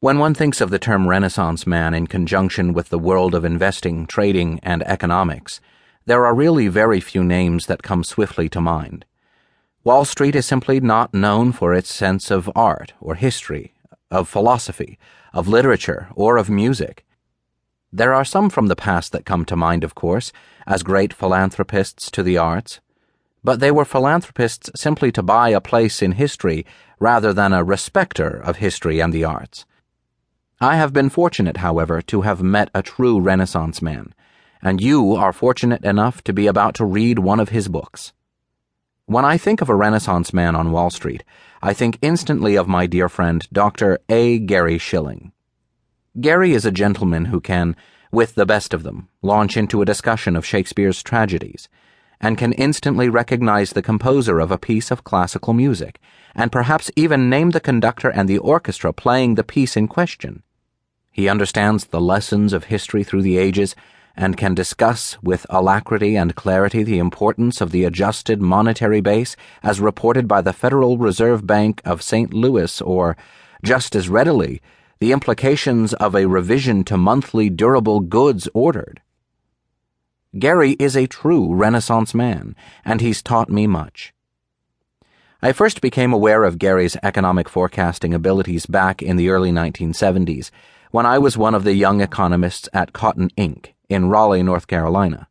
When one thinks of the term Renaissance man in conjunction with the world of investing, trading, and economics, there are really very few names that come swiftly to mind. Wall Street is simply not known for its sense of art or history, of philosophy, of literature, or of music. There are some from the past that come to mind, of course, as great philanthropists to the arts, but they were philanthropists simply to buy a place in history rather than a respecter of history and the arts. I have been fortunate, however, to have met a true Renaissance man, and you are fortunate enough to be about to read one of his books. When I think of a Renaissance man on Wall Street, I think instantly of my dear friend, Dr. A. Gary Shilling. Gary is a gentleman who can, with the best of them, launch into a discussion of Shakespeare's tragedies, and can instantly recognize the composer of a piece of classical music, and perhaps even name the conductor and the orchestra playing the piece in question. He understands the lessons of history through the ages and can discuss with alacrity and clarity the importance of the adjusted monetary base as reported by the Federal Reserve Bank of St. Louis or, just as readily, the implications of a revision to monthly durable goods ordered. Gary is a true Renaissance man, and he's taught me much. I first became aware of Gary's economic forecasting abilities back in the early 1970s when I was one of the young economists at Cotton Inc. in Raleigh, North Carolina.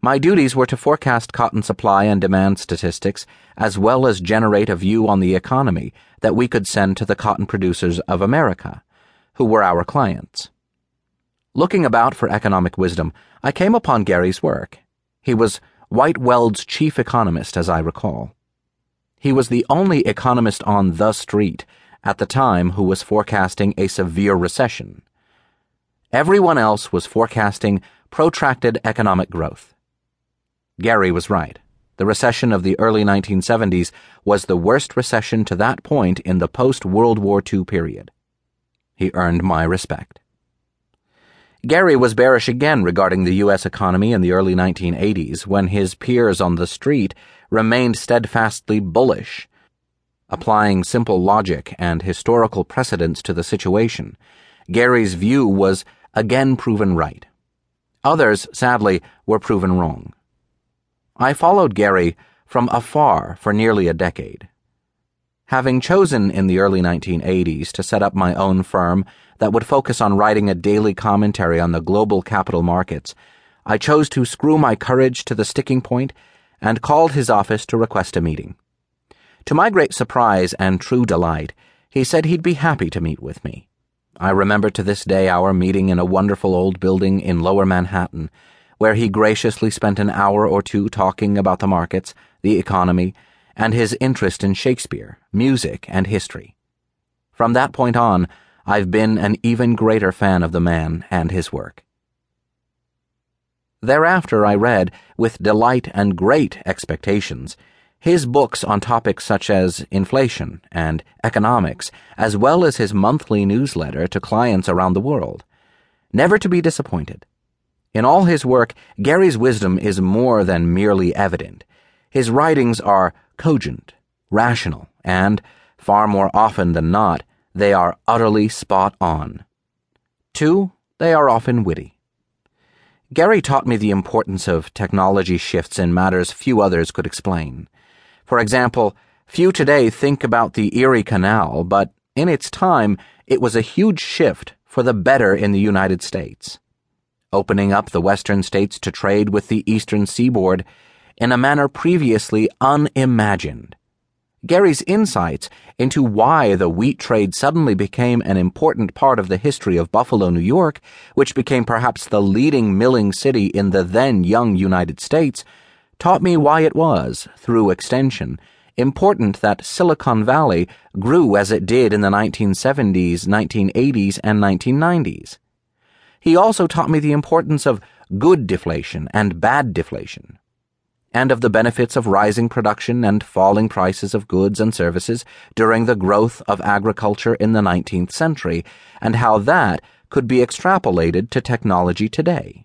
My duties were to forecast cotton supply and demand statistics, as well as generate a view on the economy that we could send to the cotton producers of America, who were our clients. Looking about for economic wisdom, I came upon Gary's work. He was White Weld's chief economist, as I recall. He was the only economist on the street at the time who was forecasting a severe recession. Everyone else was forecasting protracted economic growth. Gary was right. The recession of the early 1970s was the worst recession to that point in the post World War II period. He earned my respect. Gary was bearish again regarding the U.S. economy in the early 1980s when his peers on the street remained steadfastly bullish Applying simple logic and historical precedents to the situation, Gary's view was again proven right. Others, sadly, were proven wrong. I followed Gary from afar for nearly a decade. Having chosen in the early 1980s to set up my own firm that would focus on writing a daily commentary on the global capital markets, I chose to screw my courage to the sticking point and called his office to request a meeting. To my great surprise and true delight, he said he'd be happy to meet with me. I remember to this day our meeting in a wonderful old building in lower Manhattan, where he graciously spent an hour or two talking about the markets, the economy, and his interest in Shakespeare, music, and history. From that point on, I've been an even greater fan of the man and his work. Thereafter, I read, with delight and great expectations, his books on topics such as inflation and economics, as well as his monthly newsletter to clients around the world. Never to be disappointed. In all his work, Gary's wisdom is more than merely evident. His writings are cogent, rational, and, far more often than not, they are utterly spot on. Too, they are often witty. Gary taught me the importance of technology shifts in matters few others could explain. For example, few today think about the Erie Canal, but in its time, it was a huge shift for the better in the United States, opening up the western states to trade with the eastern seaboard in a manner previously unimagined. Gary's insights into why the wheat trade suddenly became an important part of the history of Buffalo, New York, which became perhaps the leading milling city in the then young United States, taught me why it was, through extension, important that Silicon Valley grew as it did in the 1970s, 1980s, and 1990s. He also taught me the importance of good deflation and bad deflation, and of the benefits of rising production and falling prices of goods and services during the growth of agriculture in the 19th century, and how that could be extrapolated to technology today.